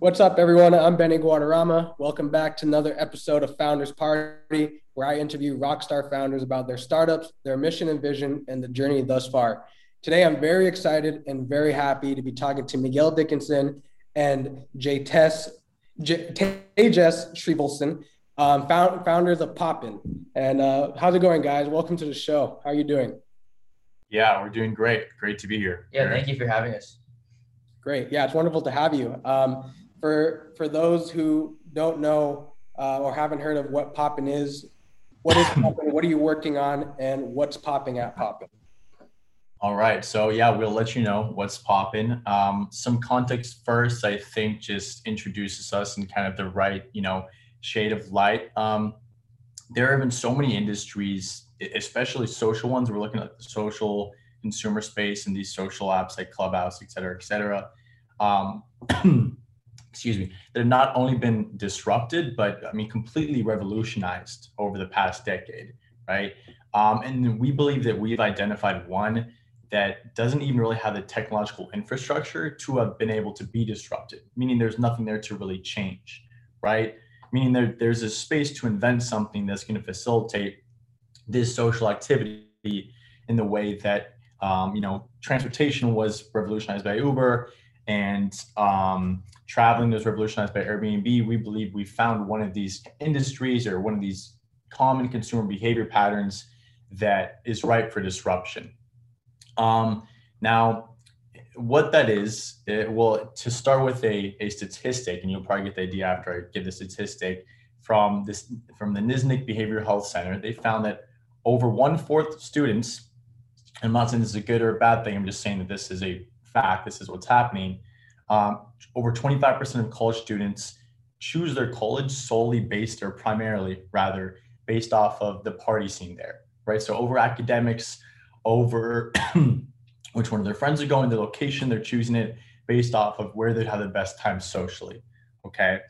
What's up, everyone? I'm Benny Guadarrama. Welcome back to another episode of Founders Party, where I interview rockstar founders about their startups, their mission and vision, and the journey thus far. Today, I'm very excited and very happy to be talking to Miguel Dickenson and J. Tess, J- Tejes Srivalsan, um, found, founders of Poppin. And uh, how's it going, guys? Welcome to the show. How are you doing? Yeah, we're doing great. Great to be here. Yeah, thank you for having us. Great. Yeah, it's wonderful to have you. Um, for for those who don't know uh, or haven't heard of what Poppin is, what is Poppin? what are you working on, and what's popping at Poppin? All right. So yeah, we'll let you know what's popping. Um, some context first, I think, just introduces us in kind of the right, you know, shade of light. Um, there have been so many industries, especially social ones. We're looking at the social consumer space and these social apps like Clubhouse, et cetera, et cetera. Um, excuse me, that have not only been disrupted, but I mean, completely revolutionized over the past decade, right? Um, and we believe that we've identified one that doesn't even really have the technological infrastructure to have been able to be disrupted, meaning there's nothing there to really change, right? Meaning there, there's a space to invent something that's going to facilitate this social activity in the way that um, you know transportation was revolutionized by Uber and um, traveling was revolutionized by Airbnb. We believe we found one of these industries or one of these common consumer behavior patterns that is ripe for disruption. Um, now, what that is, it, well, to start with a, a statistic, and you'll probably get the idea after I give the statistic from this from the Nisnik Behavioral Health Center, they found that over one fourth students, and I'm not saying this is a good or a bad thing, I'm just saying that this is a fact, this is what's happening. Um, over 25% of college students choose their college solely based or primarily rather based off of the party scene there, right? So over academics, over which one of their friends are going, the location, they're choosing it based off of where they'd have the best time socially. Okay.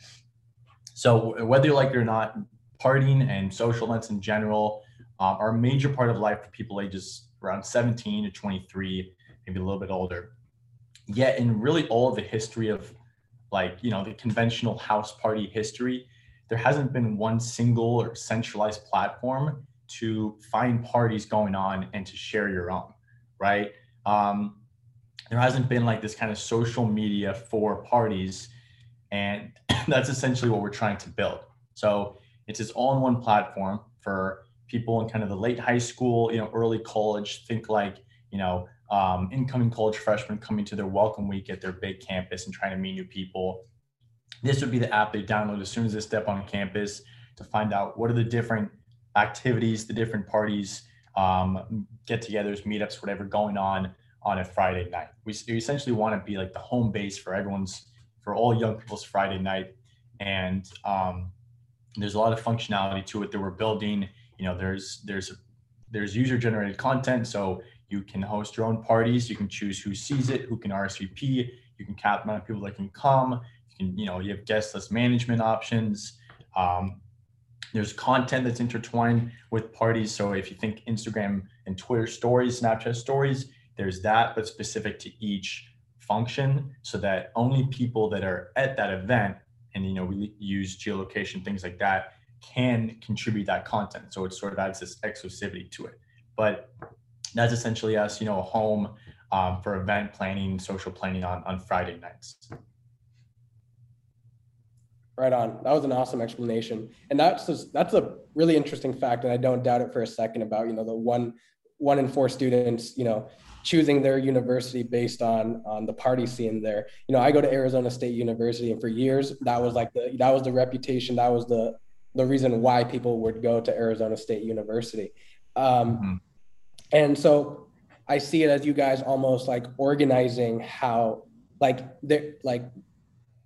So whether you like it or not, partying and social events in general um, are a major part of life for people ages around 17 to 23, maybe a little bit older. Yet in really all of the history of like, you know, the conventional house party history, there hasn't been one single or centralized platform to find parties going on and to share your own, right? Um, there hasn't been like this kind of social media for parties, and that's essentially what we're trying to build. So it's this all-in-one platform for people in kind of the late high school, you know, early college. Think like you know, um, incoming college freshmen coming to their welcome week at their big campus and trying to meet new people. This would be the app they download as soon as they step on campus to find out what are the different activities, the different parties, um, get-togethers, meetups, whatever going on on a Friday night. We, essentially want to be like the home base for everyone's, for all young people's Friday night, and um, there's a lot of functionality to it that we're building. You know, there's there's there's user-generated content, so you can host your own parties. You can choose who sees it, who can RSVP. You can cap the amount of people that can come. You can, you know, you have guest list management options. Um, there's content that's intertwined with parties. So if you think Instagram and Twitter stories, Snapchat stories, there's that, but specific to each function so that only people that are at that event and you know we use geolocation things like that can contribute that content so it sort of adds this exclusivity to it but that's essentially us you know a home um, for event planning social planning on on friday nights Right on. That was an awesome explanation, and that's just, that's a really interesting fact, and I don't doubt it for a second about you know the one one in four students you know choosing their university based on on the party scene there. You know, I go to Arizona State University, and for years that was like the that was the reputation, that was the the reason why people would go to Arizona State University. Um, mm-hmm. And so I see it as you guys almost like organizing how like they like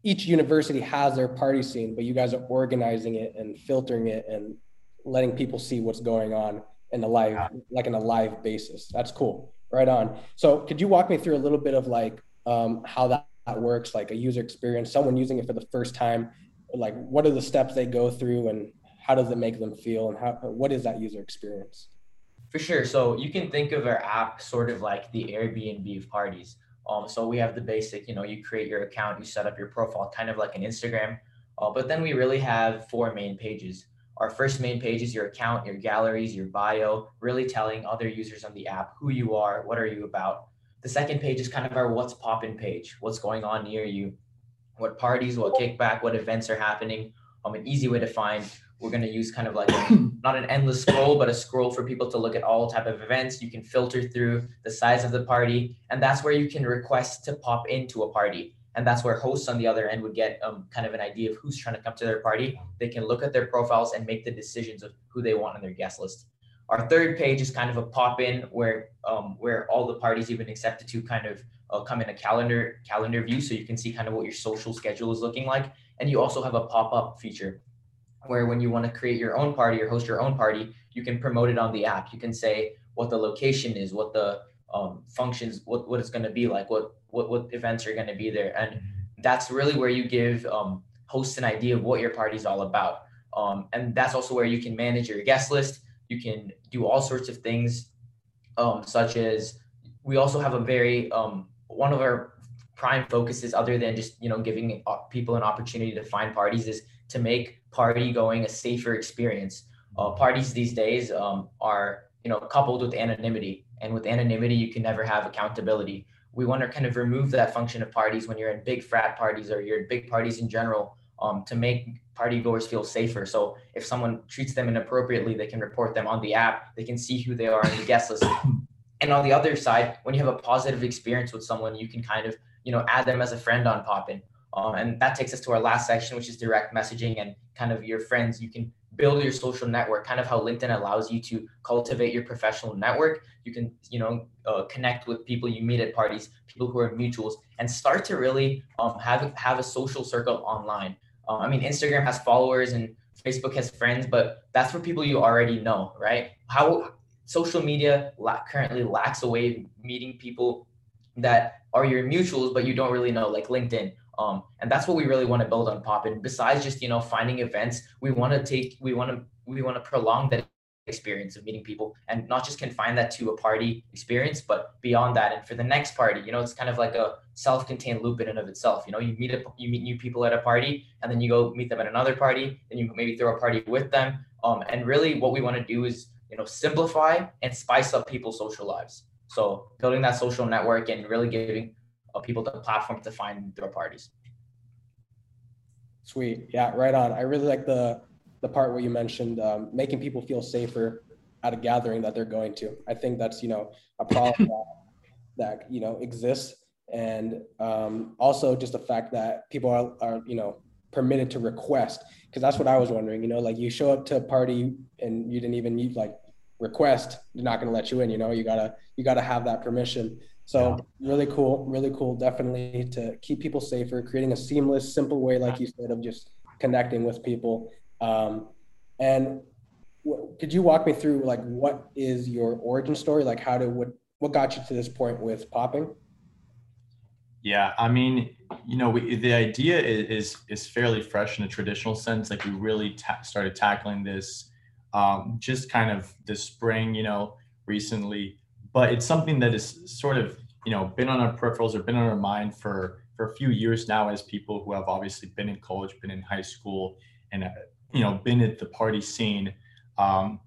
each university has their party scene, but you guys are organizing it and filtering it and letting people see what's going on in a live, like in a live basis. That's cool. Right on. So could you walk me through a little bit of like um, how that, that works, like a user experience, someone using it for the first time, like what are the steps they go through and how does it make them feel and how, what is that user experience? For sure. So you can think of our app sort of like the Airbnb of parties Um, so we have the basic, you know, you create your account, you set up your profile, kind of like an Instagram. Uh, but then we really have four main pages. Our first main page is your account, your galleries, your bio, really telling other users on the app who you are, what are you about. The second page is kind of our what's poppin' page, what's going on near you, what parties, what kickback, what events are happening. Um, an easy way to find. We're going to use kind of like not an endless scroll, but a scroll for people to look at all type of events. You can filter through the size of the party, and that's where you can request to pop into a party. And that's where hosts on the other end would get um, kind of an idea of who's trying to come to their party. They can look at their profiles and make the decisions of who they want on their guest list. Our third page is kind of a pop in where um, where all the parties you've been accepted to kind of uh, come in a calendar calendar view, so you can see kind of what your social schedule is looking like. And you also have a pop up feature where when you want to create your own party or host your own party, you can promote it on the app. You can say what the location is, what the um, functions, what, what it's going to be like, what, what, what events are going to be there. And that's really where you give um, hosts an idea of what your party is all about. Um, and that's also where you can manage your guest list. You can do all sorts of things, um, such as we also have a very, um, one of our prime focuses other than just, you know, giving uh, people an opportunity to find parties is to make party going a safer experience. Uh, parties these days um, are you know coupled with anonymity, and with anonymity you can never have accountability. We want to kind of remove that function of parties when you're in big frat parties or you're in big parties in general um, to make party goers feel safer. So if someone treats them inappropriately, they can report them on the app. They can see who they are in the guest list. And on the other side, when you have a positive experience with someone, you can kind of you know add them as a friend on Poppin um, and that takes us to our last section, which is direct messaging and kind of your friends. You can build your social network, kind of how LinkedIn allows you to cultivate your professional network. You can, you know, uh, connect with people you meet at parties, people who are mutuals, and start to really um, have have a social circle online. Uh, I mean, Instagram has followers and Facebook has friends, but that's for people you already know, right? How social media la- currently lacks a way of meeting people that are your mutuals, but you don't really know, like LinkedIn um, and that's what we really want to build on Pop. And Besides just you know finding events, we want to take we want to we want to prolong that experience of meeting people and not just confine that to a party experience, but beyond that. And for the next party, you know, it's kind of like a self-contained loop in and of itself. You know, you meet a, you meet new people at a party, and then you go meet them at another party, and you maybe throw a party with them. Um, and really, what we want to do is you know simplify and spice up people's social lives. So building that social network and really giving people the platform to find their parties. Sweet. Yeah, right on. I really like the the part where you mentioned um, making people feel safer at a gathering that they're going to. I think that's you know a problem that, that you know exists, and um, also just the fact that people are, are you know permitted to request because that's what I was wondering. You know, like you show up to a party and you didn't even need like request, they're not going to let you in. You know, you gotta you gotta have that permission. So yeah. really cool, really cool. Definitely to keep people safer, creating a seamless, simple way, like you said, of just connecting with people. Um, and w- could you walk me through like what is your origin story? Like how did what what got you to this point with popping? Yeah, I mean, you know, we, the idea is, is, is fairly fresh in a traditional sense. Like we really ta- started tackling this um, just kind of this spring, you know, recently but it's something that is sort of you know been on our peripherals or been on our mind for for a few years now as people who have obviously been in college been in high school and uh, you know been at the party scene. Um,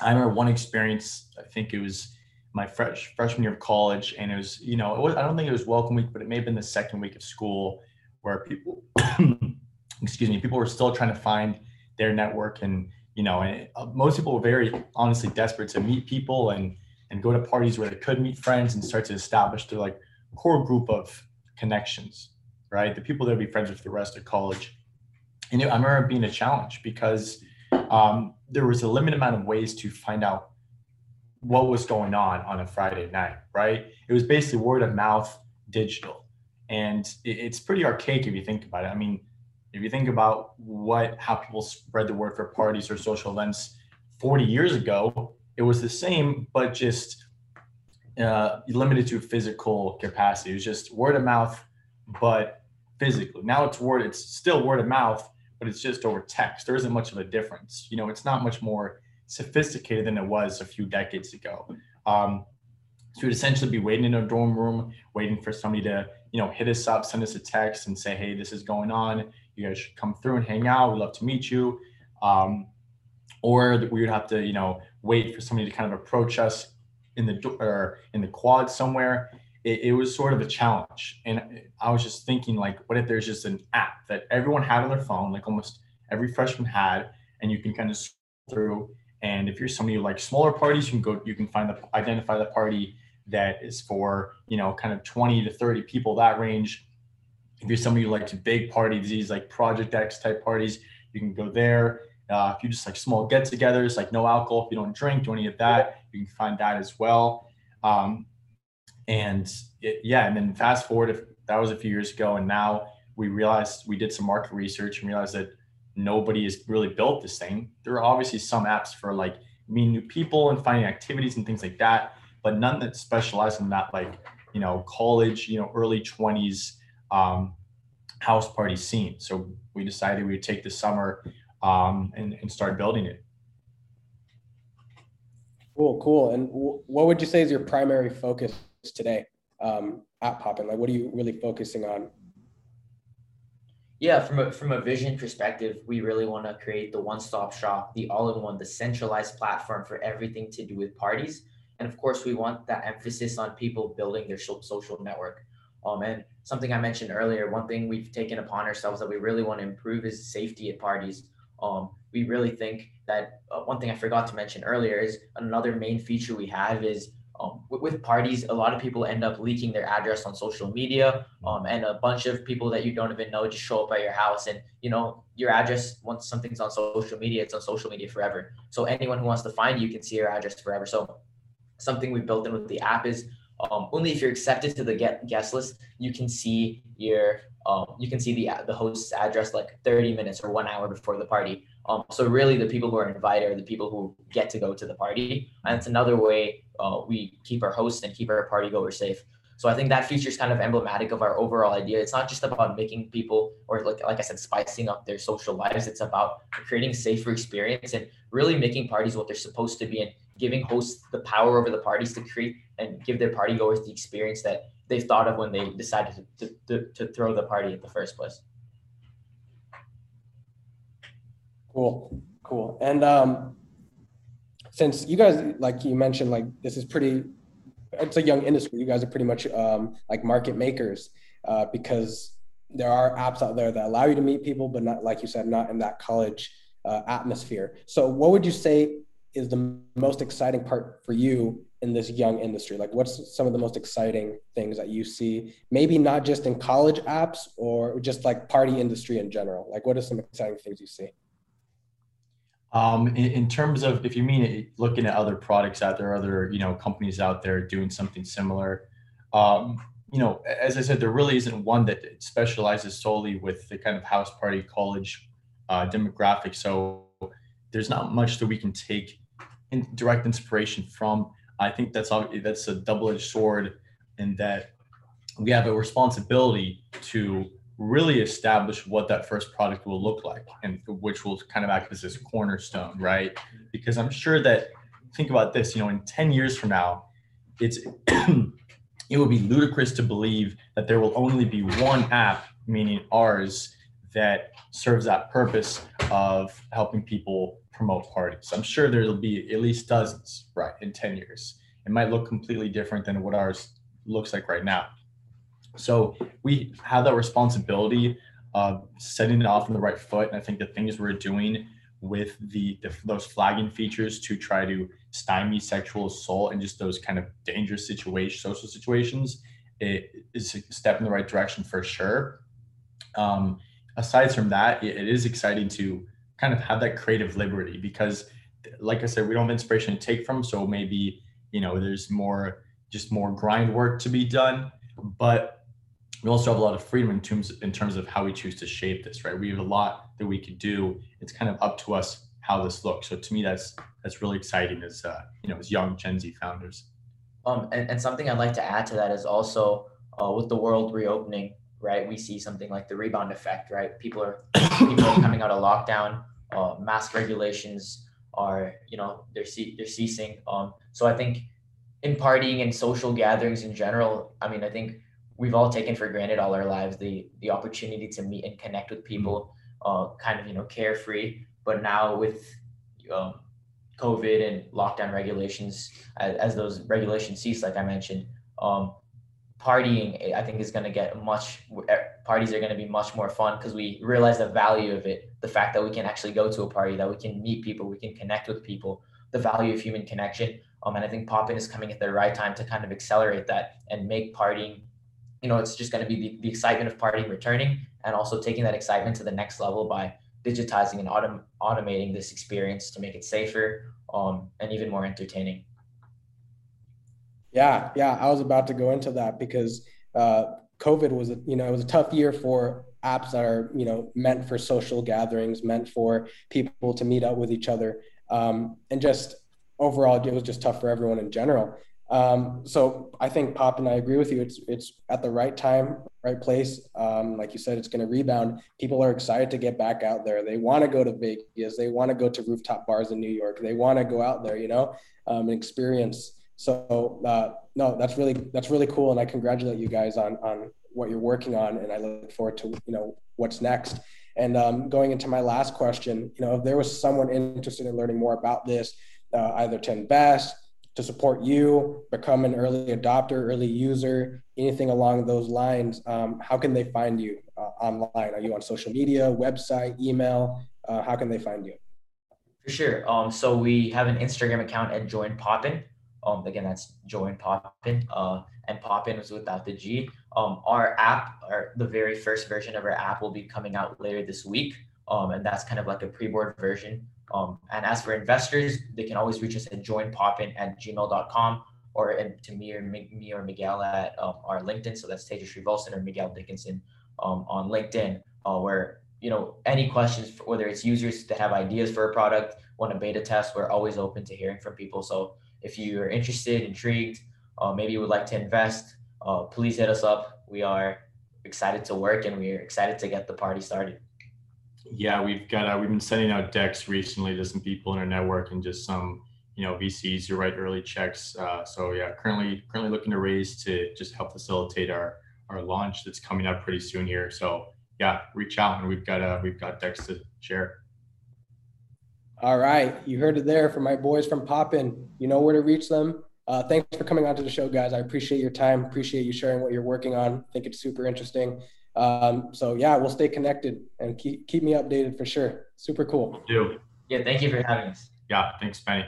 i remember one experience i think it was my fresh freshman year of college and it was you know was, i don't think it was welcome week but it may have been the second week of school where people excuse me people were still trying to find their network and you know and uh, most people were very honestly desperate to meet people and and go to parties where they could meet friends and start to establish their like core group of connections, right? The people they'll be friends with the rest of college. And I remember being a challenge because um, there was a limited amount of ways to find out what was going on on a Friday night, right? It was basically word of mouth, digital, and it's pretty archaic if you think about it. I mean, if you think about what how people spread the word for parties or social events 40 years ago, it was the same, but just uh, limited to physical capacity. It was just word of mouth, but physically. Now it's word. It's still word of mouth, but it's just over text. There isn't much of a difference. You know, it's not much more sophisticated than it was a few decades ago. Um, So we'd essentially be waiting in a dorm room, waiting for somebody to, you know, hit us up, send us a text and say, hey, this is going on. You guys should come through and hang out. We'd love to meet you. Um, or we would have to, you know, wait for somebody to kind of approach us in the or in the quad somewhere. It, it, was sort of a challenge, and I was just thinking, like, what if there's just an app that everyone had on their phone, like almost every freshman had, and you can kind of through. And if you're somebody who likes smaller parties, you can go, you can find the identify the party that is for you know kind of 20 to 30 people that range. If you're somebody who likes big parties, these like Project X type parties, you can go there uh, if you just like small get-togethers, like no alcohol, if you don't drink, do any of that, you can find that as well. Um, and it, yeah, and then fast forward, if that was a few years ago, and now we realized we did some market research and realized that nobody has really built this thing. There are obviously some apps for like meeting new people and finding activities and things like that, but none that specialize in that like you know college, you know early twenties um, house party scene. So we decided we would take the summer um, and, and start building it. Cool, cool. And w- what would you say is your primary focus today um, at Poppin? Like, what are you really focusing on? Yeah, from a from a vision perspective, we really want to create the one-stop shop, the all-in-one, the centralized platform for everything to do with parties. And of course, we want that emphasis on people building their social network. Um, and something I mentioned earlier, one thing we've taken upon ourselves that we really want to improve is safety at parties. Um, we really think that uh, one thing I forgot to mention earlier is another main feature we have is um, with, with, parties, a lot of people end up leaking their address on social media, um, and a bunch of people that you don't even know just show up at your house. And you know your address once something's on social media, it's on social media forever. So anyone who wants to find you can see your address forever. So something we built in with the app is um, only if you're accepted to the get guest list, you can see your um, you can see the the host's address like 30 minutes or one hour before the party. Um, so really, the people who are invited are the people who get to go to the party, and it's another way uh, we keep our hosts and keep our party goers safe. So I think that feature is kind of emblematic of our overall idea. It's not just about making people, or like like I said, spicing up their social lives. It's about creating safer experience and really making parties what they're supposed to be, and giving hosts the power over the parties to create and give their party goers the experience that they thought of when they decided to, to, to throw the party in the first place. Cool, cool. And um, since you guys, like you mentioned, like this is pretty, it's a young industry. You guys are pretty much um, like market makers uh, because there are apps out there that allow you to meet people, but not, like you said, not in that college uh, atmosphere. So, what would you say is the most exciting part for you in this young industry? Like, what's some of the most exciting things that you see? Maybe not just in college apps or just like party industry in general. Like, what are some exciting things you see? Um, in, in, terms of if you mean looking at other products out there, other you know companies out there doing something similar, um, you know, as I said, there really isn't one that specializes solely with the kind of house party college uh, demographic. So there's not much that we can take in direct inspiration from. I think that's that's a double-edged sword in that we have a responsibility to really establish what that first product will look like and which will kind of act as this cornerstone right because i'm sure that think about this you know in 10 years from now it's it would be ludicrous to believe that there will only be one app meaning ours that serves that purpose of helping people promote parties i'm sure there'll be at least dozens right in 10 years it might look completely different than what ours looks like right now so we have that responsibility of setting it off on the right foot. And I think the things we're doing with the, the, those flagging features to try to stymie sexual assault and just those kind of dangerous situations, social situations, it is a step in the right direction for sure. Um, aside from that, it, it is exciting to kind of have that creative liberty because, like I said, we don't have inspiration to take from. So maybe you know there's more just more grind work to be done, but we also have a lot of freedom in terms in terms of how we choose to shape this right? We have a lot that we could do. It's kind of up to us how this looks. So to me that's that's really exciting as uh, you know as young gen z founders. Um and, and something i'd like to add to that is also uh, with the world reopening right we see something like the rebound effect right? People are people are coming out of lockdown uh, mask regulations are you know they're ce- they're ceasing um so i think in partying and social gatherings in general, I mean, I think we've all taken for granted all our lives the the opportunity to meet and connect with people, uh, kind of you know carefree. But now with um, COVID and lockdown regulations, as, as, those regulations cease, like I mentioned, um, partying I think is going to get much. Parties are going to be much more fun because we realize the value of it. The fact that we can actually go to a party, that we can meet people, we can connect with people, the value of human connection. Um, and I think Poppin is coming at the right time to kind of accelerate that and make partying you know, it's just going to be the, the excitement of partying returning and also taking that excitement to the next level by digitizing and autom- automating this experience to make it safer um, and even more entertaining. Yeah, yeah, I was about to go into that because uh, COVID was, a, you know, it was a tough year for apps that are, you know, meant for social gatherings, meant for people to meet up with each other, um, and just overall, it was just tough for everyone in general. Um, so I think Poppin I agree with you. It's it's at the right time, right place. Um, like you said, it's going to rebound. People are excited to get back out there. They want to go to Vegas. They want to go to rooftop bars in New York. They want to go out there, you know, um, and experience. So uh, no, that's really that's really cool, and I congratulate you guys on on what you're working on, and I look forward to you know what's next. And um, going into my last question, you know, if there was someone interested in learning more about this, uh, either to invest to support you, become an early adopter, early user, anything along those lines, um, how can they find you uh, online? Are you on social media, website, email? Uh, how can they find you? For sure. Um, so we have an Instagram account at Join Poppin. Um, again, that's Join Poppin. Uh, and Poppin was without the G. Um, our app, our the very first version of our app, will be coming out later this week. Um, and that's kind of like a pre-board version. Um, and as for investors, they can always reach us at joinpoppin at gmail.com or to me or me or Miguel at um, our LinkedIn. So that's Tejes Srivalsan or Miguel Dickenson um, on LinkedIn, uh, where you know any questions, for, whether it's users that have ideas for a product, want a beta test, we're always open to hearing from people. So if you're interested, intrigued, uh, maybe you would like to invest, uh, please hit us up. We are excited to work and we're excited to get the party started yeah, we've got uh, we've been sending out decks recently to some people in our network and just some you know VCs who write early checks. Uh, so yeah, currently currently looking to raise to just help facilitate our our launch that's coming up pretty soon here. So yeah, reach out and we've got uh we've got decks to share. All right, you heard it there from my boys from Poppin. You know where to reach them. Uh, thanks for coming on to the show, guys. I appreciate your time. Appreciate you sharing what you're working on. I think it's super interesting. Um, so yeah, we'll stay connected and keep keep me updated for sure. Super cool. do. Yeah, thank you for having us. Yeah, thanks, Benny.